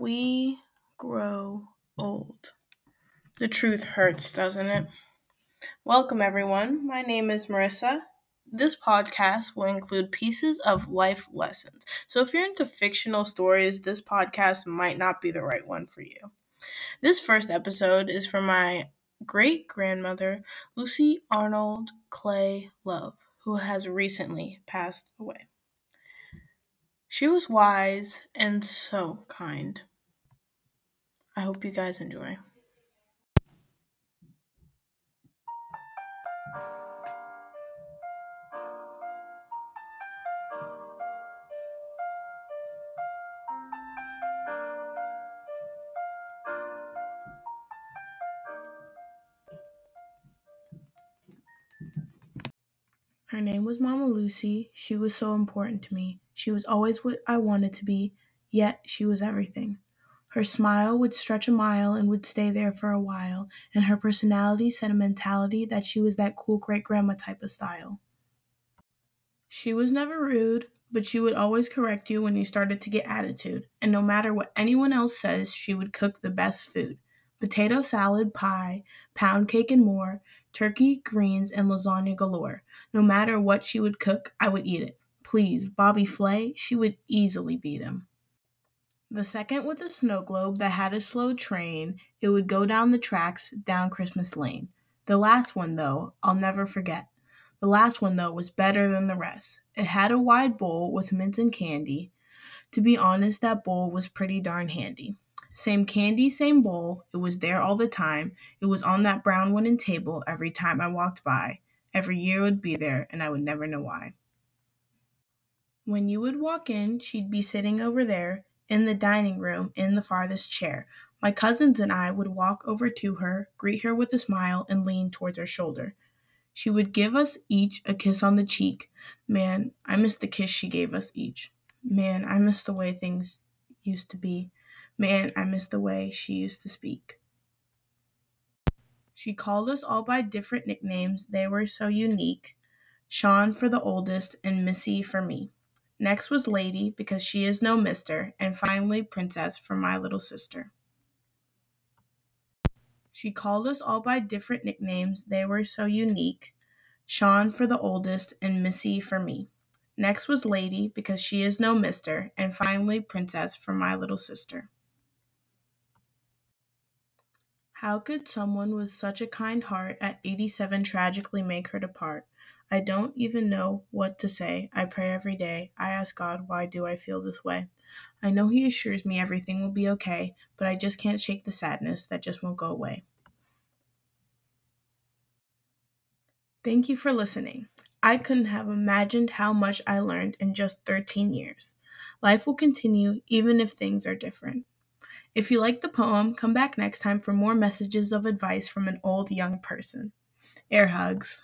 we grow old. The truth hurts, doesn't it? Welcome, everyone. My name is Marissa. This podcast will include pieces of life lessons. So, if you're into fictional stories, this podcast might not be the right one for you. This first episode is from my great grandmother, Lucy Arnold Clay Love, who has recently passed away. She was wise and so kind. I hope you guys enjoy. Her name was Mama Lucy. She was so important to me. She was always what I wanted to be, yet she was everything. Her smile would stretch a mile and would stay there for a while, and her personality said a mentality that she was that cool great grandma type of style. She was never rude, but she would always correct you when you started to get attitude, and no matter what anyone else says, she would cook the best food potato salad, pie, pound cake, and more, turkey, greens, and lasagna galore. No matter what she would cook, I would eat it. Please, Bobby Flay, she would easily beat him. The second with a snow globe that had a slow train, it would go down the tracks down Christmas Lane. The last one, though, I'll never forget. The last one, though, was better than the rest. It had a wide bowl with mints and candy. To be honest, that bowl was pretty darn handy. Same candy, same bowl. It was there all the time. It was on that brown wooden table every time I walked by. Every year it would be there, and I would never know why. When you would walk in, she'd be sitting over there in the dining room in the farthest chair. My cousins and I would walk over to her, greet her with a smile, and lean towards her shoulder. She would give us each a kiss on the cheek. Man, I miss the kiss she gave us each. Man, I miss the way things used to be. Man, I miss the way she used to speak. She called us all by different nicknames, they were so unique. Sean for the oldest, and Missy for me. Next was Lady, because she is no mister, and finally Princess for my little sister. She called us all by different nicknames, they were so unique. Sean for the oldest, and Missy for me. Next was Lady, because she is no mister, and finally Princess for my little sister. How could someone with such a kind heart at 87 tragically make her depart? I don't even know what to say. I pray every day. I ask God, why do I feel this way? I know He assures me everything will be okay, but I just can't shake the sadness that just won't go away. Thank you for listening. I couldn't have imagined how much I learned in just 13 years. Life will continue even if things are different. If you like the poem, come back next time for more messages of advice from an old young person. Air hugs.